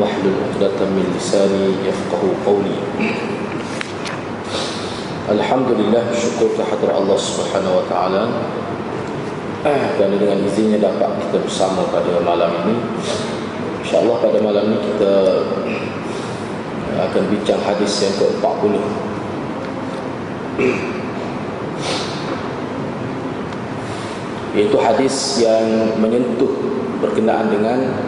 واحلل عقدة من لساني يفقه قولي Alhamdulillah syukur kehadrat Allah Subhanahu wa taala kerana dengan izinnya dapat kita bersama pada malam ini. Insya-Allah pada malam ini kita akan bincang hadis yang ke-40. Iaitu hadis yang menyentuh berkenaan dengan uh,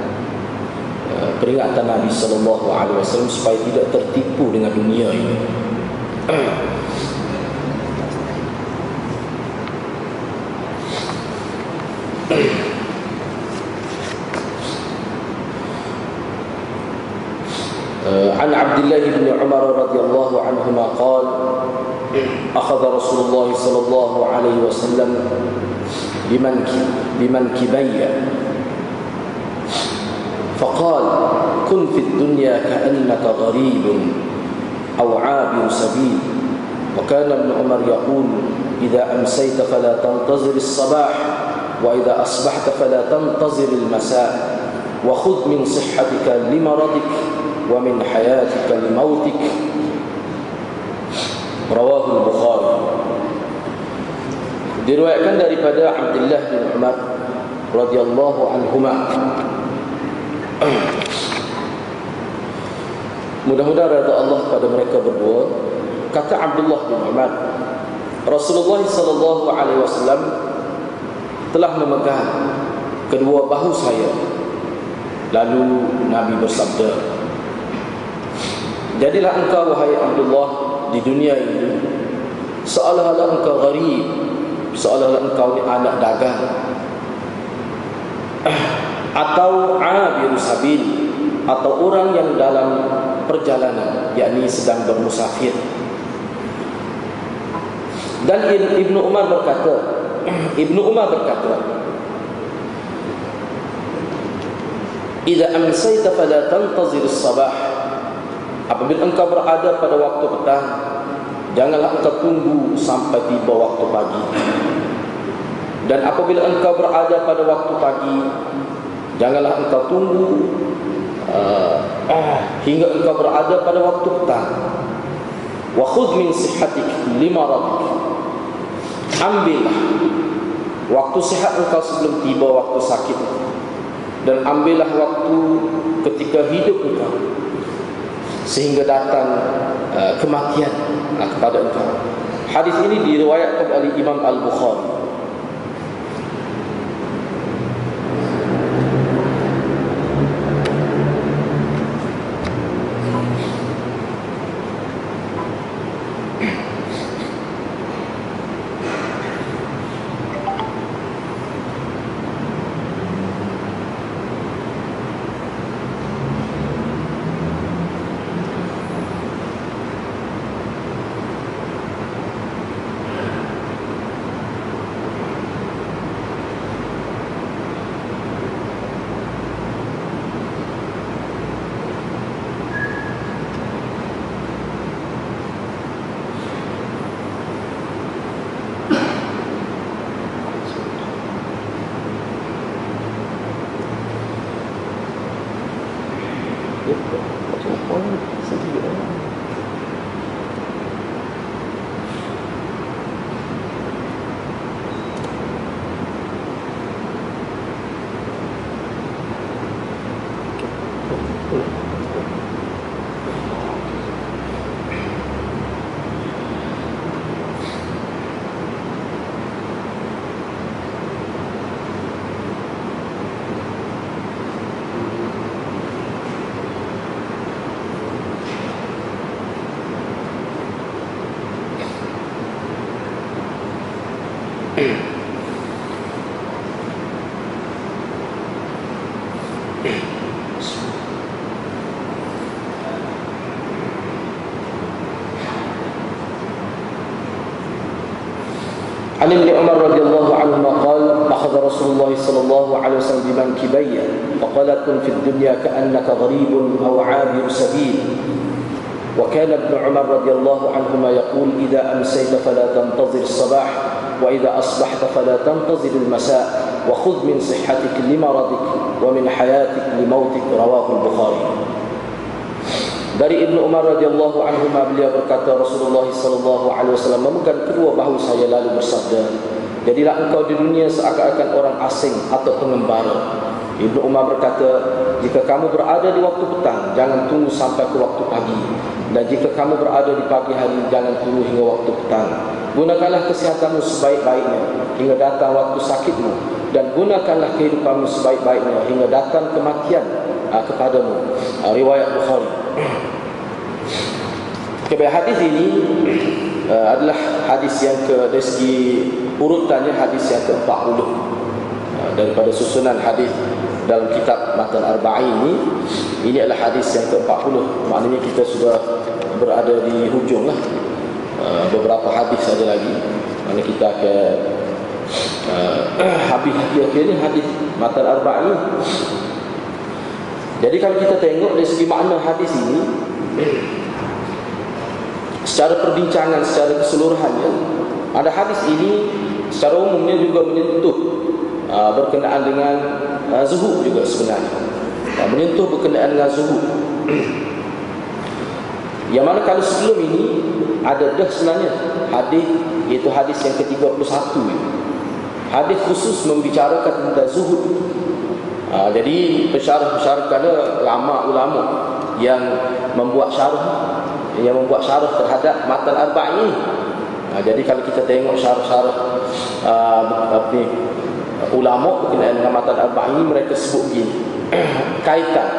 peringatan Nabi sallallahu alaihi wasallam supaya tidak tertipu dengan dunia ini. عن عبد الله بن عمر رضي الله عنهما قال أخذ رسول الله صلى الله عليه وسلم بمنكبي فقال كن في الدنيا كأنك غريب أو عابر سبيل. وكان ابن عمر يقول إذا أمسيت فلا تنتظر الصباح وإذا أصبحت فلا تنتظر المساء وخذ من صحتك لمرضك ومن حياتك لموتك. رواه البخاري. Diriwayatkan daripada Abdullah bin Umar radhiyallahu anhuma. Mudah-mudahan redha Allah pada mereka berdua. Kata Abdullah bin Umar Rasulullah sallallahu alaihi wasallam telah memegang kedua bahu saya. Lalu Nabi bersabda Jadilah engkau wahai Abdullah di dunia ini seolah-olah engkau gharib, seolah-olah engkau ni anak dagang atau abir sabil atau orang yang dalam perjalanan yakni sedang bermusafir. Dan Ibnu Umar berkata, Ibnu Umar berkata, "Idza amsayta fala tantazir as-sabah" Apabila engkau berada pada waktu petang Janganlah engkau tunggu sampai tiba waktu pagi Dan apabila engkau berada pada waktu pagi Janganlah engkau tunggu uh, Hingga engkau berada pada waktu petang. Wa khud min sihatik lima radik Ambillah Waktu sihat engkau sebelum tiba waktu sakit. Dan ambillah waktu ketika hidup engkau. Sehingga datang uh, kematian uh, kepada engkau. Hadis ini diriwayatkan oleh Imam Al-Bukhari. عن ابن عمر رضي الله عنهما قال أخذ رسول الله صلى الله عليه وسلم بمنكبي فقال كن في الدنيا كأنك غريب أو عابر سبيل. وكان ابن عمر رضي الله عنهما يقول إذا أمسيت فلا تنتظر الصباح وإذا أصبحت فلا تنتظر المساء وخذ من صحتك لمرضك ومن حياتك لموتك رواه البخاري. Dari Ibnu Umar radhiyallahu anhu beliau berkata Rasulullah sallallahu alaihi wasallam memegang kedua bahu saya lalu bersabda Jadilah engkau di dunia seakan-akan orang asing atau pengembara Ibnu Umar berkata jika kamu berada di waktu petang jangan tunggu sampai ke waktu pagi. Dan jika kamu berada di pagi hari jangan tunggu hingga waktu petang. Gunakanlah kesehatanmu sebaik-baiknya hingga datang waktu sakitmu dan gunakanlah kehidupanmu sebaik-baiknya hingga datang kematian uh, kepadamu. Uh, riwayat Bukhari Kebaik hadis ini uh, adalah hadis yang ke dari segi urutannya hadis yang ke-40 uh, daripada susunan hadis dalam kitab Matan Arba'in ini ini adalah hadis yang ke-40 maknanya kita sudah berada di hujung lah. Uh, beberapa hadis ada lagi. Mana kita akan uh, habis akhir-akhir ni hadis Matan Arba'in jadi kalau kita tengok dari segi makna hadis ini Secara perbincangan secara keseluruhannya Ada hadis ini secara umumnya juga menyentuh uh, Berkenaan dengan uh, zuhud juga sebenarnya. Uh, Menyentuh berkenaan dengan zuhud. Yang mana kalau sebelum ini Ada dah sebenarnya hadis Iaitu hadis yang ke-31 Hadis khusus membicarakan tentang zuhud Ha, jadi pensyarah-pensyarah kerana lama ulama yang membuat syarah yang membuat syarah terhadap matan arba'in ha, jadi kalau kita tengok syarah-syarah uh, apa ni ulama berkenaan dengan matan arba'in mereka sebut begini. Kaitan.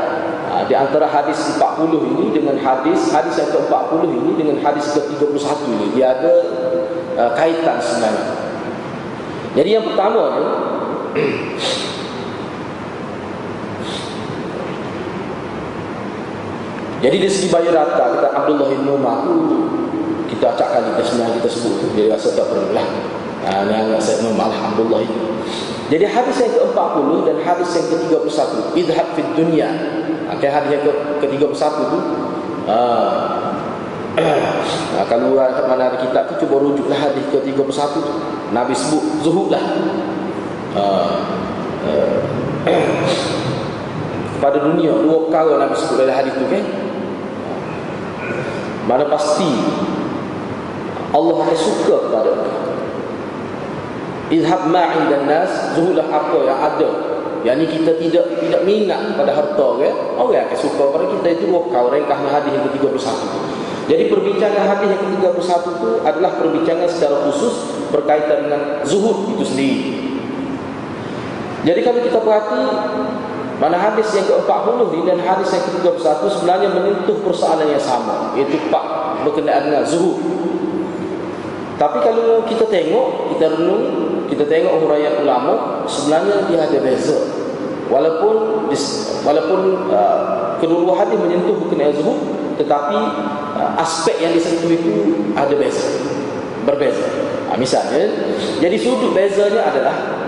Ha, di antara hadis 40 ini dengan hadis hadis yang ke-40 ini dengan hadis ke-31 ini dia ada uh, kaitan sebenarnya. Jadi yang pertama ni Jadi dari segi bayar rata kata Abdullah bin Umar kita acak kali kita sebenarnya kita sebut dia rasa tak perlu lah. Ha, saya Umar Alhamdulillah itu. Jadi hadis yang ke-40 dan hadis yang ke-31 idhab fid dunya. Okay, ha, hadis yang ke-31 tu ha, ha, kalau mana ada kitab tu cuba rujuklah hadis ke-31 tu. Nabi sebut zuhud lah. Ha, ha, pada dunia dua perkara Nabi sebut dalam hadis tu kan. Mana pasti Allah akan suka kepada. Izhab ma'i dan nas Zuhudlah apa yang ada Yang ni kita tidak tidak minat pada harta kan? Orang akan suka pada kita itu Kau rengkahnya hadis yang ke-31 Jadi perbincangan hadis yang ke-31 itu Adalah perbincangan secara khusus Berkaitan dengan zuhud itu sendiri Jadi kalau kita perhati Mana hadis yang ke-40 ni dan hadis yang ke-31 sebenarnya menyentuh persoalan yang sama iaitu pak berkenaan dengan zuhud. Tapi kalau kita tengok, kita renung, kita tengok huraian ulama sebenarnya dia ada beza. Walaupun walaupun uh, kedua hadis menyentuh berkenaan zuhud tetapi uh, aspek yang disentuh itu ada beza. Berbeza. Ha, misalnya, jadi sudut bezanya adalah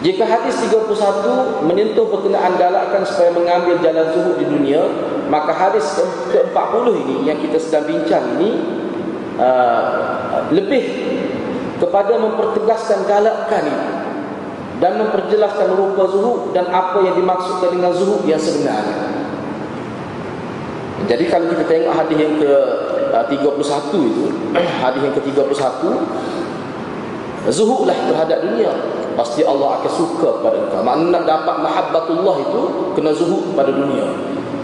jika hadis 31 menyentuh berkenaan galakkan supaya mengambil jalan zuhud di dunia, maka hadis ke-40 ini yang kita sedang bincang ini uh, lebih kepada mempertegaskan galakkan ini dan memperjelaskan rupa zuhud dan apa yang dimaksudkan dengan zuhud yang sebenarnya. Jadi kalau kita tengok hadis yang ke-31 uh, itu, hadis yang ke-31 zuhudlah terhadap dunia pasti Allah akan suka pada engkau. Makna nak dapat mahabbatullah itu kena zuhud pada dunia.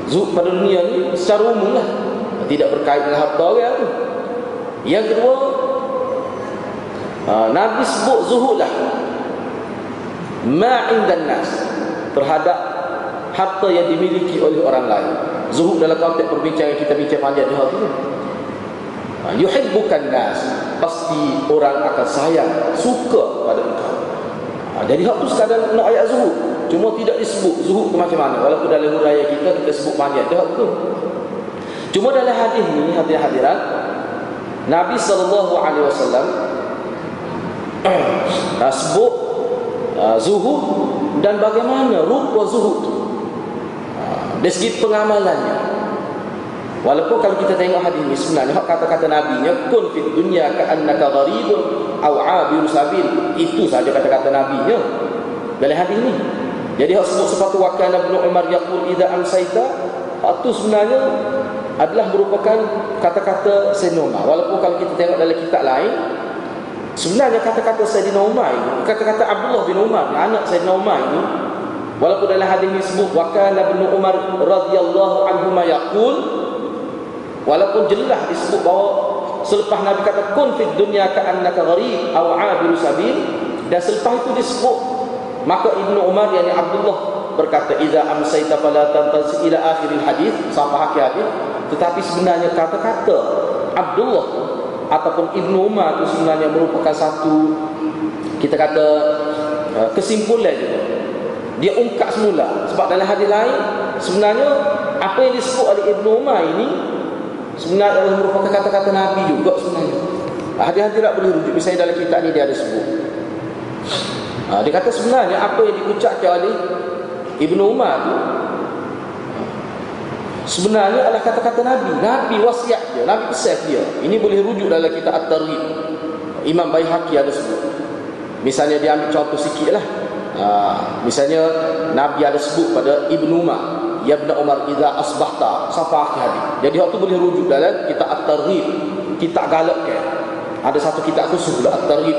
Zuhud pada dunia ni secara umum lah. Tidak berkait dengan harta orang tu. Yang kedua, uh, Nabi sebut zuhud lah. Ma'indan nas. Terhadap harta yang dimiliki oleh orang lain. Zuhud dalam konteks perbincangan kita bincang panjang di hal itu. Ha, yuhibbukan nas pasti orang akan sayang suka pada engkau Ha, jadi hak tu sekadar nak ayat zuhud. Cuma tidak disebut zuhud tu macam mana. Walaupun dalam huraya kita kita sebut panjang tu hak tu. Cuma dalam hadis ni hadirat hadirat Nabi sallallahu alaihi wasallam sebut uh, zuhud dan bagaimana rupa zuhud uh, dari segi pengamalannya Walaupun kalau kita tengok hadis ini sebenarnya kata-kata Nabi nya kun fid dunya ka'annaka gharibun aw 'abir sabil. Itu saja kata-kata Nabi nya dalam hadis ini. Jadi hak sebut sepatu wakil Nabi Umar yaqul idza amsayta itu sebenarnya adalah merupakan kata-kata Sayyidina Umar. Walaupun kalau kita tengok dalam kitab lain sebenarnya kata-kata Sayyidina Umar ini, kata-kata Abdullah bin Umar, anak Sayyidina Umar ini walaupun dalam hadis ini sebut wakil Nabi Umar radhiyallahu anhu yaqul Walaupun jelas disebut bahawa selepas Nabi kata kun fid dunya ka'annaka gharib aw 'abir sabil dan selepas itu disebut maka Ibnu Umar yakni Abdullah berkata idza amsayta fala tantas ila akhiril hadis sampai akhir hadis tetapi sebenarnya kata-kata Abdullah ataupun Ibnu Umar itu sebenarnya merupakan satu kita kata uh, kesimpulan juga. Dia ungkap semula. Sebab dalam hadis lain sebenarnya apa yang disebut oleh Ibnu Umar ini Sebenarnya adalah merupakan kata-kata Nabi juga sebenarnya. Hadis-hadis tidak boleh rujuk. Misalnya dalam kitab ini dia ada sebut. Ha, dia kata sebenarnya apa yang diucapkan oleh Ibnu Umar itu sebenarnya adalah kata-kata Nabi. Nabi wasiat dia, Nabi pesan dia. Ini boleh rujuk dalam kitab At-Targhib. Imam Baihaqi ada sebut. Misalnya dia ambil contoh sikitlah. Ha, misalnya Nabi ada sebut pada Ibnu Umar ya ibn Umar idza asbahta akhir hadis. Jadi waktu boleh rujuk dalam kita at-targhib, kita galak ke. Ada satu kitab khusus pula at-targhib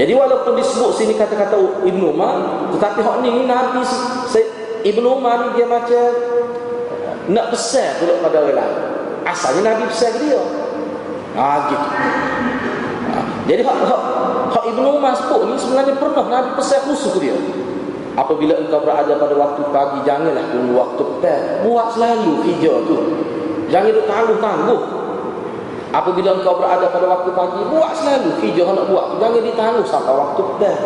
Jadi walaupun disebut sini kata-kata Ibnu Umar, tetapi hak ni Nabi Ibnu Umar ni dia macam nak pesan pula pada orang lain. Asalnya Nabi pesan dia. Ah gitu. Ha, jadi hak, hak, hak Ibnu Umar sebut ni sebenarnya pernah Nabi pesan khusus dia. Apabila engkau berada pada waktu pagi Janganlah tunggu waktu petang. Buat selalu kerja tu. Jangan duduk tangguh-tangguh Apabila engkau berada pada waktu pagi Buat selalu kerja nak buat. Jangan ditangguh sampai waktu petang.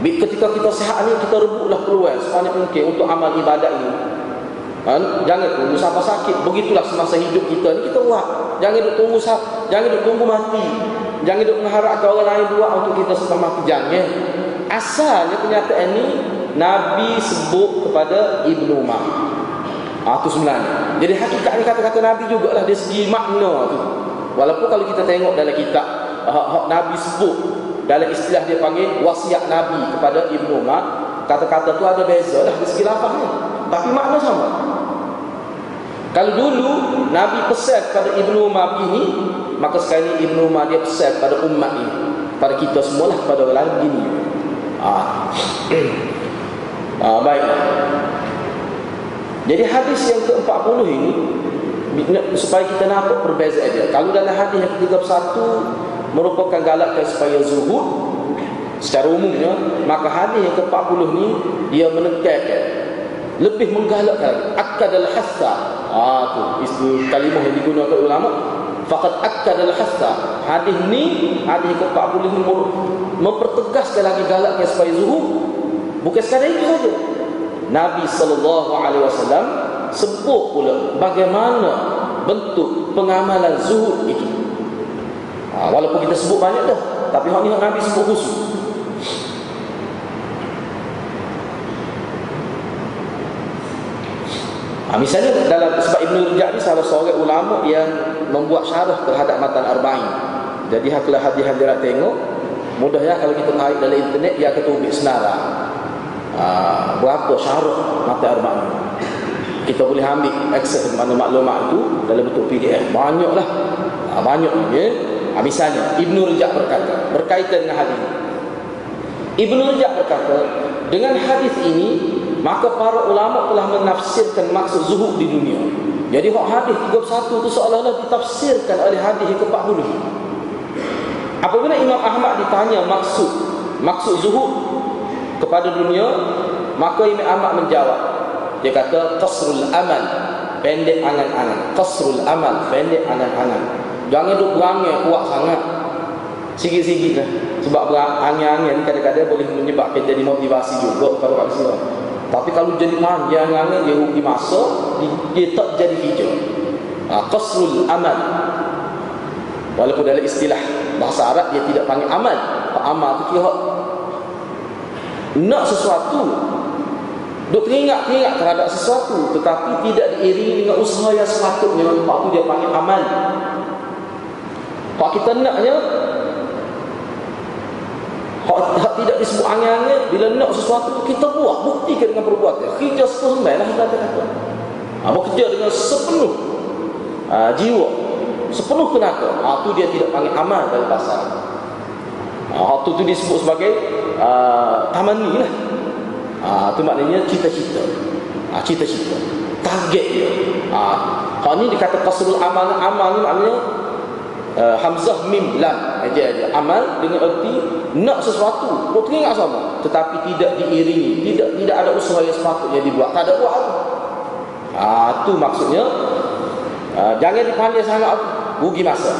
Ketika kita sehat ni Kita rebutlah peluang Sebanyak mungkin untuk amal ibadat ini kan? Jangan tunggu sampai sakit. Begitulah semasa hidup kita ni kita buat. Jangan duduk tunggu Jangan duduk tunggu mati. Jangan duduk mengharapkan orang lain buat Untuk kita setelah mati. Jangan asalnya kenyataan ini Nabi sebut kepada Ibnu Umar. Ah tu sebenarnya. Jadi hakikatnya kata-kata Nabi juga lah dari segi makna tu. Walaupun kalau kita tengok dalam kitab hak, hak Nabi sebut dalam istilah dia panggil wasiat Nabi kepada Ibnu Umar, kata-kata tu ada beza lah dari segi lafaznya. Tapi makna sama. Kalau dulu Nabi pesan kepada Ibnu Umar ini, maka sekarang ini Ibnu Umar dia pesan kepada umat ini. Pada kita semualah kepada orang lain begini. Ah. ah baik. Jadi hadis yang ke-40 ini supaya kita nampak perbezaan dia. Kalau dalam hadis yang ke-31 merupakan galakkan supaya zuhud secara umumnya, maka hadis yang ke-40 ni dia menekankan lebih menggalakkan akad al-hassa. Ah tu isu kalimah yang digunakan ulama Fakat akkad al-hassa. Hadis ni Hadis ke-40 ni Mempertegaskan lagi galaknya supaya zuhud Bukan sekadar itu saja. Nabi SAW Sebut pula Bagaimana Bentuk pengamalan zuhud itu. Ha, Walaupun kita sebut banyak dah Tapi hal ni Nabi sebut khusus Ha, misalnya dalam sebab Ibn Rujak ni salah seorang ulama yang membuat syarah terhadap matan arba'in. Jadi haklah hadis-hadis nak tengok mudah ya kalau kita tarik dalam internet dia akan tubik senara. Ha, berapa syarah matan arba'in. Kita boleh ambil akses mana maklumat itu dalam bentuk PDF. Banyaklah. Ha, banyak ya. Ha, misalnya Ibn Rujak berkata berkaitan dengan hadis ini. Ibn Rujak berkata dengan hadis ini maka para ulama telah menafsirkan maksud zuhud di dunia. Jadi hak hadis 31 itu seolah-olah ditafsirkan oleh hadis yang ke-40. Apabila Imam Ahmad ditanya maksud maksud zuhud kepada dunia, maka Imam Ahmad menjawab. Dia kata qasrul amal, pendek angan-angan. Qasrul amal, pendek angan-angan. Jangan duk berangai kuat sangat. Sikit-sikit lah. Sebab angin-angin kadang-kadang boleh menyebabkan jadi motivasi juga kepada manusia. Tapi kalau jadi panjang angin dia rugi masa, dia, dia tak jadi hijau. Ha, qasrul amal. Walaupun dalam istilah bahasa Arab dia tidak panggil amal amal tu kira nak sesuatu duk teringat-teringat terhadap sesuatu tetapi tidak diiringi dengan usaha yang sepatutnya Pak tu dia panggil amal Pak kita naknya Hak, tidak disebut angin-angin Bila nak sesuatu kita buat. Buktikan dengan perbuatan. Kerja sepenuh lah kita kata. Ha, Bekerja dengan sepenuh ha, Jiwa. Sepenuh tenaga. Ha, Itu dia tidak panggil amal dalam pasal ha, Itu tu disebut sebagai uh, Tamani lah. Ha, Itu maknanya cita-cita. Ha, Cita-cita. Target dia. Ha, Hak ni dikata kasrul amal. Amal ni maknanya uh, Hamzah mim lam. Aja dia amal dengan erti nak sesuatu kau teringat sama. Tetapi tidak diiringi tidak tidak ada usaha yang sepatutnya dibuat. Tak ada buat ah tu maksudnya uh, jangan dipandai sangat rugi masa.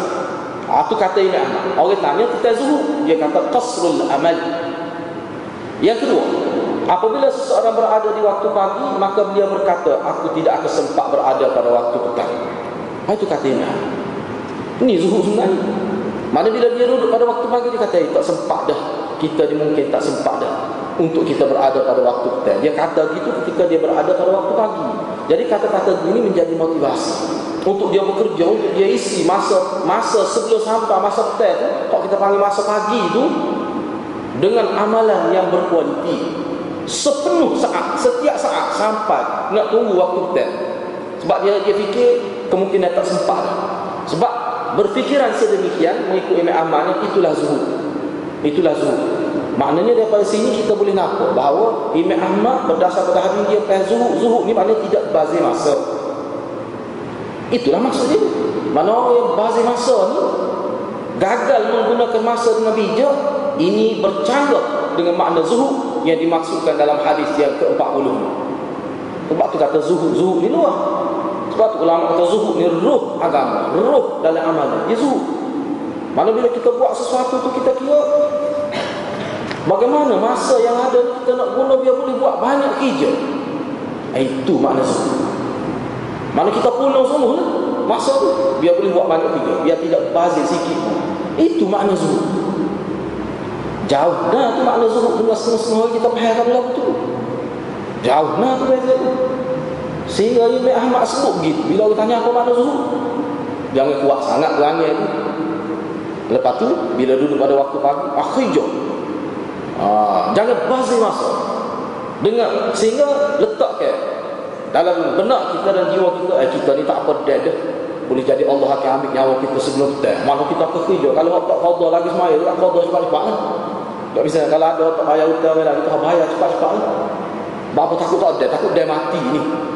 Ah tu kata Imam Ahmad. Orang tanya kita zuhud dia kata qasrul amal. Yang kedua apabila seseorang berada di waktu pagi maka dia berkata aku tidak akan sempat berada pada waktu petang. Ah, itu kata Imam ini zuhud sebenarnya. Mana bila dia duduk pada waktu pagi dia kata, eh, tak sempat dah. Kita ni mungkin tak sempat dah untuk kita berada pada waktu petang. Dia kata gitu ketika dia berada pada waktu pagi. Jadi kata-kata ini menjadi motivasi untuk dia bekerja, untuk dia isi masa masa sebelum sampai masa petang tu, kalau kita panggil masa pagi itu dengan amalan yang berkualiti sepenuh saat, setiap saat sampai nak tunggu waktu petang. Sebab dia dia fikir kemungkinan tak sempat. Sebab berfikiran sedemikian mengikut Imam Ahmad itulah zuhud. Itulah zuhud. Maknanya daripada sini kita boleh nampak bahawa Imam Ahmad berdasar pada hadis dia faham zuhud. Zuhud ni maknanya tidak bazir masa. Itulah maksudnya. Mana orang yang bazir masa ni gagal menggunakan masa dengan bijak, ini bercanggah dengan makna zuhud yang dimaksudkan dalam hadis yang ke-40. Sebab tu kata zuhud, zuhud ni luar. Sebab tu ulama kata zuhud ni ruh agama, ruh dalam amalan. Ya zuhud. Mana bila kita buat sesuatu tu kita kira bagaimana masa yang ada kita nak guna biar boleh buat banyak kerja. Itu makna zuhud. Mana kita pulang semua lah masa tu biar boleh buat banyak kerja, biar tidak bazir sikit. Itu makna zuhud. Jauh dah tu makna zuhud dengan setengah-setengah kita faham dalam betul. Jauh dah tu tu. Sehingga Imam Ahmad sebut begitu. Bila orang tanya apa makna zuhud? Jangan kuat sangat perangai tu. Lepas tu, bila duduk pada waktu pagi, akhirnya. Ha, jangan bazir masa. Dengar. Sehingga letak ke dalam benak kita dan jiwa kita, eh, kita ni tak apa dah. Boleh jadi Allah akan ambil nyawa kita sebelum kita. Mana kita kerja. Kalau tak kau lagi semaya, tak kau cepat-cepat. Tak bisa. Kalau ada tak bayar hutang, kita bayar cepat-cepat. Bapa takut tak ada, takut dia mati ni.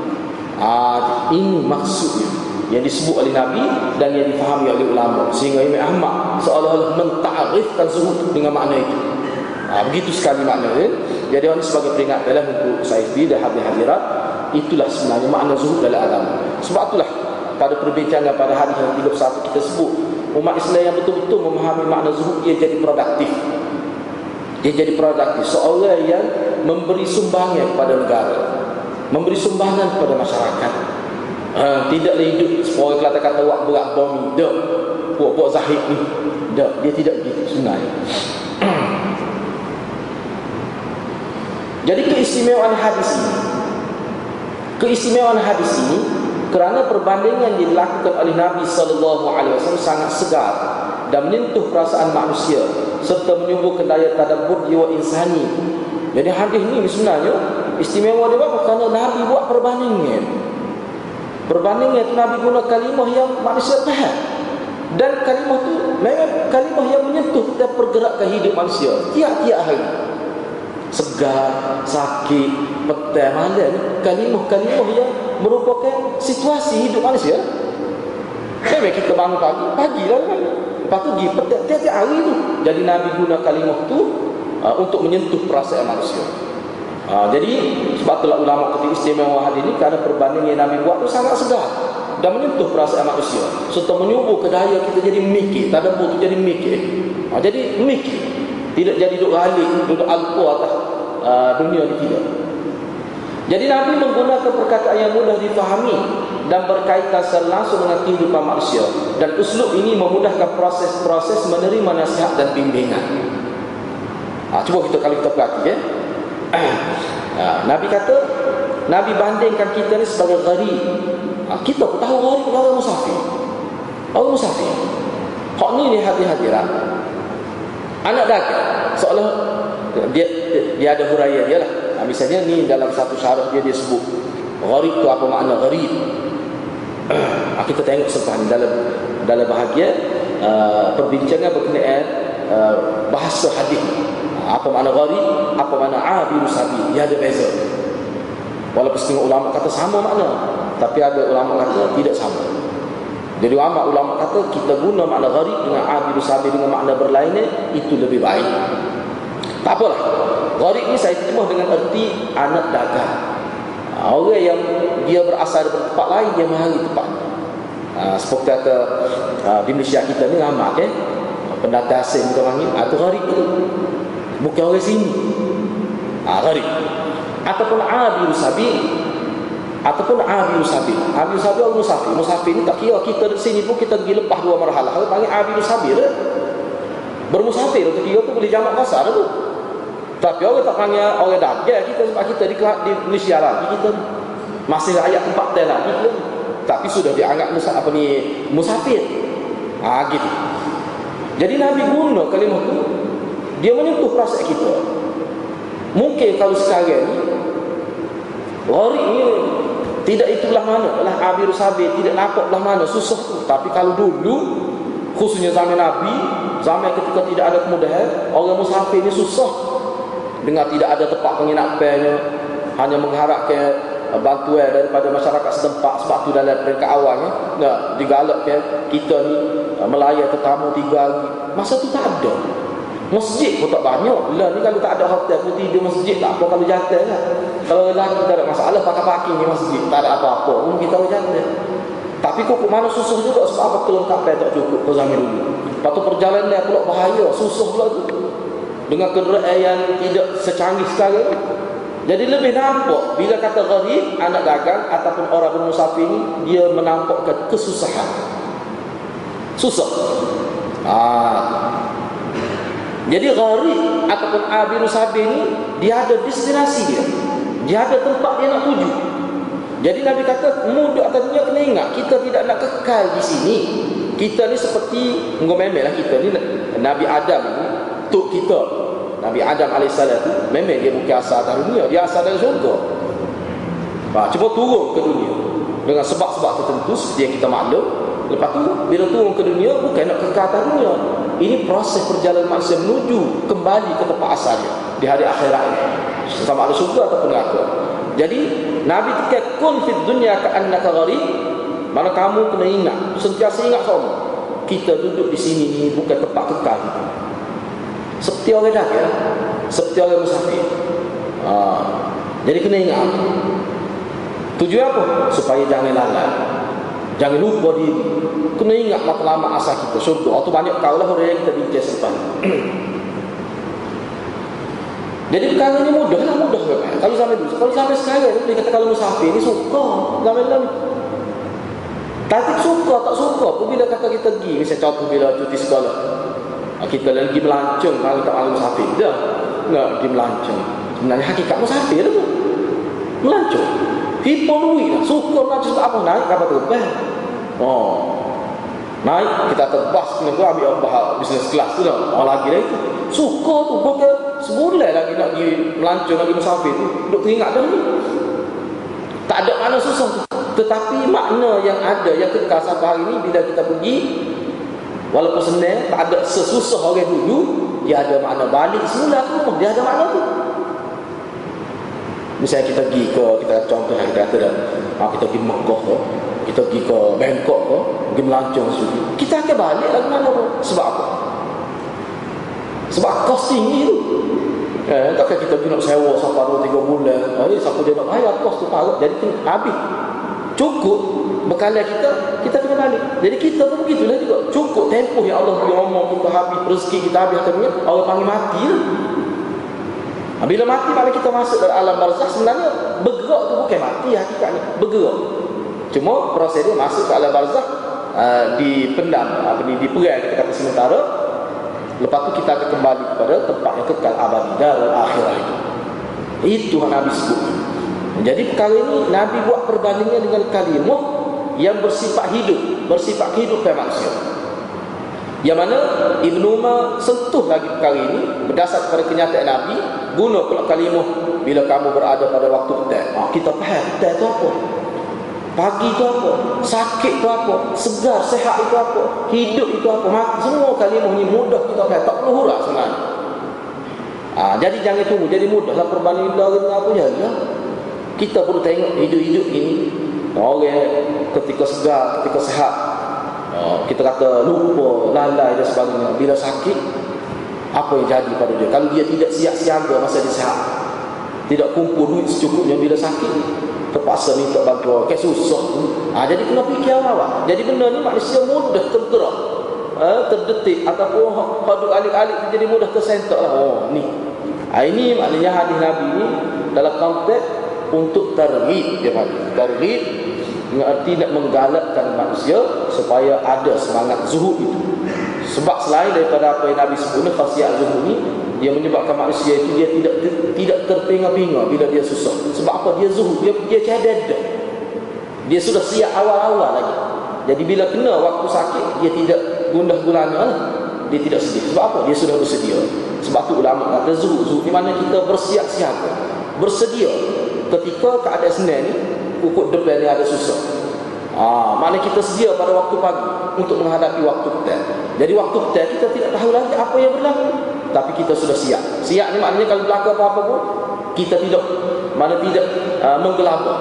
Ah, ini maksudnya yang disebut oleh Nabi dan yang difahami oleh ulama sehingga Imam Ahmad seolah-olah mentarifkan zuhud dengan makna itu. Ah, begitu sekali maknanya. Jadi ini sebagai peringatan dalam untuk saya sendiri dan hadir-hadirat itulah sebenarnya makna zuhud dalam agama. Sebab itulah pada perbincangan pada hari yang 31 kita sebut umat Islam yang betul-betul memahami makna zuhud dia jadi produktif. Dia jadi produktif seorang yang memberi sumbangan kepada negara memberi sumbangan kepada masyarakat. Ha, tidaklah hidup seorang kata kata wak berat bom dak puak-puak zahid ni. Dak dia tidak begitu sebenarnya jadi keistimewaan hadis ini keistimewaan hadis ini kerana perbandingan yang dilakukan oleh Nabi sallallahu alaihi wasallam sangat segar dan menyentuh perasaan manusia serta menyuburkan daya tadabbur jiwa insani. Jadi hadis ini sebenarnya Istimewa dia apa? Kerana Nabi buat perbandingan. Perbandingan itu Nabi guna kalimah yang manusia faham. Dan kalimah itu memang kalimah yang menyentuh dan pergerakan hidup manusia. Tiap-tiap hari. Segar, sakit, petang, malam. Kalimah-kalimah yang merupakan situasi hidup manusia. Memang kita bangun pagi, pagi lah kan. Lepas tu pergi petang, tiap-tiap hari tu. Jadi Nabi guna kalimah itu uh, untuk menyentuh perasaan manusia. Ha, jadi sebab itulah ulama kata istimewa hadis ini kerana perbandingan yang Nabi buat itu sangat sedar. Dan menyentuh perasaan manusia. Serta menyubuh ke daya kita jadi mikir tak ada jadi mikir. Ha, jadi mikir. Tidak jadi duduk galik duduk alpa atas uh, dunia ini tidak. Jadi Nabi menggunakan perkataan yang mudah difahami dan berkaitan secara langsung dengan kehidupan manusia. Dan uslub ini memudahkan proses-proses menerima nasihat dan bimbingan. Ha, cuba kita kalau kita perhati ya. Ha, Nabi kata Nabi bandingkan kita ni sebagai gharib. Ha, kita pun tahu gharib orang musafir. Orang musafir. Hak ni ni hati-hatiran. Anak dagang seolah dia, dia, dia ada huraya dia lah. Ha, misalnya ni dalam satu syarat dia dia sebut Gharib tu apa makna gharib? Ah, kita tengok sepan dalam dalam bahagian uh, perbincangan berkenaan uh, bahasa hadis. Apa makna gharib? Apa makna abiru sabi? Ia ada beza. Walaupun setengah ulama kata sama makna, tapi ada ulama kata tidak sama. Jadi ulama ulama kata kita guna makna gharib dengan abiru sabi dengan makna berlainnya itu lebih baik. Tak apalah. Gharib ni saya terjemah dengan erti anak dagang. Orang yang dia berasal dari tempat lain dia mahari tempat ha, seperti kata ha, di Malaysia kita ni ramai kan pendatang asing bukan panggil atau ha, gharib tu bukan orang sini. Ha, gharib ataupun abir sabi ataupun abir sabi abir sabi orang musafir musafir ni tak kira kita di sini pun kita pergi lepas dua marhalah. Kita panggil abir sabi bermusafir tu kira tu boleh jamak kasar tu. Tapi orang tak panggil orang dagang kita sebab kita di, di Malaysia lagi kita masih rakyat tempat dia lagi kita. Tapi sudah dianggap musa, apa ni musafir. Ha, gitu. Jadi Nabi guna kalimah itu dia menyentuh perasaan kita. Mungkin kalau sekarang Gharib ni tidak itulah mana. Lah Abir Sabir tidak nampak lah mana. Susah tu. Tapi kalau dulu khususnya zaman Nabi zaman ketika tidak ada kemudahan orang musafir ni susah. Dengan tidak ada tempat penginapannya hanya mengharapkan uh, bantuan daripada masyarakat setempat. Sebab tu dalam peringkat awalnya nak digalakkan kita ni uh, melayan tetamu tiga hari. Masa tu tak ada masjid pun tak banyak. Lah ni kalau tak ada hotel pun tidur masjid tak apa kalau jatuh kan kalau lelaki tak ada masalah pakai parking ni masjid. Tak ada apa-apa pun kita jatuh. Tapi kok mana susah juga sebab apa kelengkapan tak cukup ke zaman dulu. Lepas tu perjalanan pula bahaya susah pula tu. Dengan kenderaan yang tidak secanggih sekarang jadi lebih nampak bila kata gharib anak dagang ataupun orang bermusafir ini dia menampakkan kesusahan. Susah. Ah. Jadi gharib ataupun abiru sabi ini dia ada destinasi dia. Dia ada tempat dia nak tuju. Jadi Nabi kata mudah atas dunia kena ingat kita tidak nak kekal di sini. Kita ni seperti ngomel lah kita ni. Nabi Adam ini tok kita Nabi Adam AS tu memang dia bukan asal dari dunia dia asal dari syurga. Ha, cuma turun ke dunia. Dengan sebab-sebab tertentu seperti yang kita maklum lepas tu bila turun ke dunia bukan nak kekal atas dunia. Ini proses perjalanan manusia menuju kembali ke tempat asalnya di hari akhirat sama ada syurga ataupun neraka. Jadi Nabi tekan kun fit dunya ka annaka gharib. Mana kamu kena ingat sentiasa ingat semua kita duduk di sini ni bukan tempat kekal seperti orang dagang seperti orang musafir. Ha. jadi kena ingat. Tujuan apa? Supaya jangan lalai jangan lupa diri kena ingat lama asal kita surga atau banyak kau lah orang yang kita bincang selepas jadi perkara ni mudah lah mudah kan? kalau sampai dulu kalau sampai sekarang dia kata kalau musafir ni suka. Zaman lalu tapi suka tak suka pun bila kata kita pergi misalnya contoh bila cuti sekolah. Ah, kita lagi melancong kalau tak mahu musafir. Dah. Nak pergi melancong. Sebenarnya hakikat musafir tu. Melancong hipo duit lah. Suka melancong sebab apa? Naik kapal terbang oh. Naik kita terbas kena tu ambil bahas bisnes kelas tu dah. Orang lagi dah itu suka tu bukan sebulan lagi nak pergi melancong lagi musafir tu. Duk teringat dah ni. Tak ada mana susah tetapi makna yang ada yang kekal sampai hari ni bila kita pergi Walaupun senang, tak ada sesusah orang dulu, dia ada makna balik semula tu, dia ada makna tu. Misalnya kita pergi ke, kita contoh yang kata dah, ah, kita pergi Mekah ke, kita pergi ke Bangkok ke, pergi melancong situ. Kita akan balik lagi mana tu. Sebab apa? Sebab kos tinggi tu. Eh, takkan kita pergi nak sewa sampai 2-3 bulan. Eh, siapa dia nak bayar kos tu parut. Jadi habis. Cukup bekalan kita kita kena balik jadi kita pun begitulah juga cukup tempoh yang Allah beri umur kita habis rezeki kita habis akhirnya Allah panggil mati lah. Bila mati maka kita masuk dalam alam barzah sebenarnya bergerak tu bukan mati hakikatnya bergerak Cuma proses dia masuk ke alam barzah uh, dipendam apa ni diperai kita kata sementara lepas tu kita akan kembali kepada tempat yang kekal abadi darul akhirat itu. Itu yang Nabi sebut. Jadi perkara ini Nabi buat perbandingan dengan kalimah yang bersifat hidup, bersifat hidup manusia. Yang mana Ibn Umar sentuh lagi perkara ini berdasar kepada kenyataan Nabi guna pula kalimah bila kamu berada pada waktu petang. Ah, kita faham petang itu apa? Pagi itu apa? Sakit itu apa? Segar, sehat itu apa? Hidup itu apa? Mati. Semua kalimah ini mudah kita faham. Tak perlu huruf sebenarnya. Ah, jadi jangan tunggu. Jadi mudahlah perbandingan dengan apa ya? ya. Kita perlu tengok hidup-hidup ini. Orang ketika segar, ketika sehat, Oh, kita kata lupa, lalai dan sebagainya. Bila sakit, apa yang jadi pada dia? Kalau dia tidak siap siaga masa dia sihat, tidak kumpul duit secukupnya bila sakit, terpaksa minta bantuan. Kayak susah. Ha, jadi kena fikir awak. Jadi benda ni manusia mudah tergerak. Ha, terdetik ataupun hadut alik-alik jadi mudah tersentak lah. Oh, ni. Ha, ini maknanya hadis Nabi ni dalam konteks untuk targhib dia panggil. Targhib dengan arti nak menggalakkan manusia supaya ada semangat zuhud itu. Sebab selain daripada apa yang Nabi sebut khasiat zuhud ni dia menyebabkan manusia itu dia tidak tidak terpinga-pinga bila dia susah. Sebab apa? Dia zuhud dia dia cadad dia sudah siap awal-awal lagi. Jadi bila kena waktu sakit dia tidak gundah gulana lah. dia tidak sedih. Sebab apa? Dia sudah bersedia. Sebab tu ulama kata zuhud zuhud di mana kita bersiap siaga bersedia ketika keadaan senang ni pupuk depan yang ada susah. Ah, mana kita sedia pada waktu pagi untuk menghadapi waktu petang. Jadi waktu petang kita tidak tahu lagi apa yang berlaku, tapi kita sudah siap. Siap ni maknanya kalau berlaku apa-apa pun kita tidak mana tidak uh, menggelabah.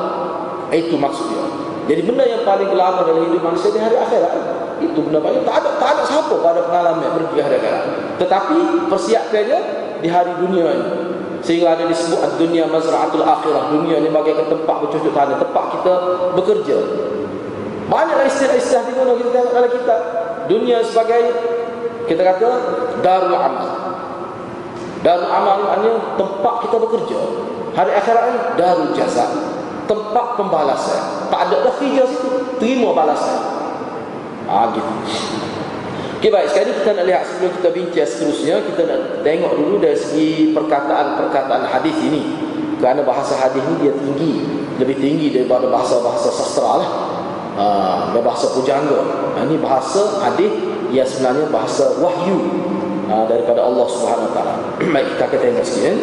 Itu maksudnya. Jadi benda yang paling gelabah dalam hidup manusia di hari akhirat itu benda paling tak ada tak ada siapa pada pengalaman pergi hari akhirat. Tetapi persiapkannya di hari dunia ini. Sehingga ada disebut dunia mazra'atul akhirah. Dunia ini bagaikan tempat bercucuk tanah. Tempat kita bekerja. Banyaklah istilah-istilah di mana kita tengok dalam kitab. Dunia sebagai, kita kata, darul amal. Darul amal maknanya tempat kita bekerja. Hari akhirat ini darul jasa. Tempat pembalasan. Tak ada dah kerja situ. Terima balasan. Ah, gitu. Okey baik, sekarang kita nak lihat sebelum kita bincang seterusnya, kita nak tengok dulu dari segi perkataan-perkataan hadis ini. Kerana bahasa hadis ini dia tinggi, lebih tinggi daripada bahasa-bahasa sastra lah. Uh, bahasa pujangga. Uh, ini bahasa hadis yang sebenarnya bahasa wahyu uh, daripada Allah Subhanahu Wa Taala. Baik, kita akan tengok sikit. Eh.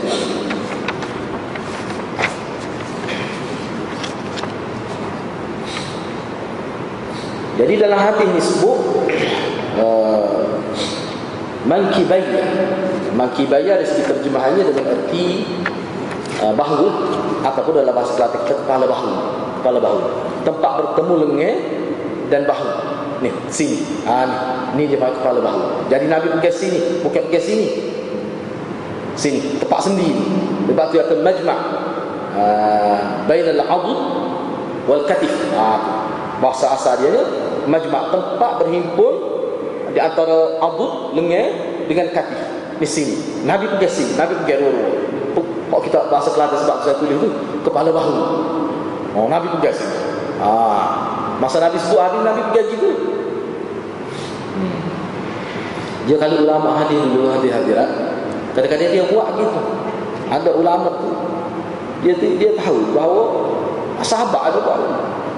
Jadi dalam hadis ini sebut uh, Mankibaya Mankibaya dari segi terjemahannya dengan arti uh, bahu. Ataupun dalam bahasa Kelantan kepala bahu. Kepala bahu. Tempat bertemu lengan dan bahu. Ni, sini. Ha, ni. ni dia pakai kepala bahu. Jadi Nabi pergi sini. Bukan pergi sini. Sini, tempat sendi. Lepas tu akan majma' uh, Bainal adud Wal katif. Ha, Bahasa asal dia Majma' tempat berhimpun di antara abud lengan dengan kaki di sini. Nabi pergi sini. Nabi pergi dua-dua kalau kita bahasa Kelantan sebab saya tulis tu? Kepala bahu. Oh nabi pergi sini. Ah. Masa nabi sebut hadis nabi pergi gitu dia kalau ulama hadir dulu hadir hadirat kadang-kadang dia buat gitu. Ada ulama tu dia dia tahu bahawa sahabat ada buat.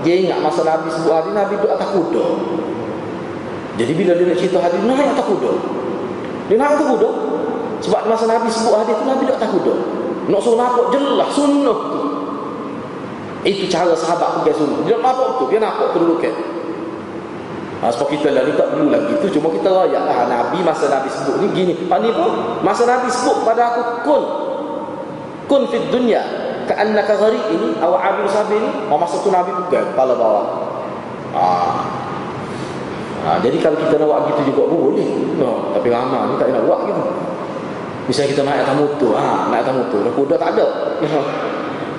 Dia ingat masa nabi sebut hadis nabi duduk atas kuda jadi bila dia nak cerita hadis naik atas kuda. Dia atas kuda. Sebab masa Nabi sebut hadis tu Nabi tak atas kuda. Nak suruh nampak jelas sunnah tu. Itu cara sahabat pergi sunnah. Dia nampak tu, dia nampak tu dulu kan. Ha, sebab kita lah ni tak perlu lagi tu Cuma kita rayak lah Nabi masa Nabi sebut ni gini Pak ni pun Masa Nabi sebut pada aku Kun Kun fit dunya Ka'annaka gharib ini Awak ambil sahabat ni Masa tu Nabi pegang Kepala bawah Ah, Ha, jadi kalau kita nak buat gitu juga pun boleh. No, tapi ramah ni tak nak buat gitu. Misalnya kita naik atas motor, ha, naik atas motor, dah kuda tak ada.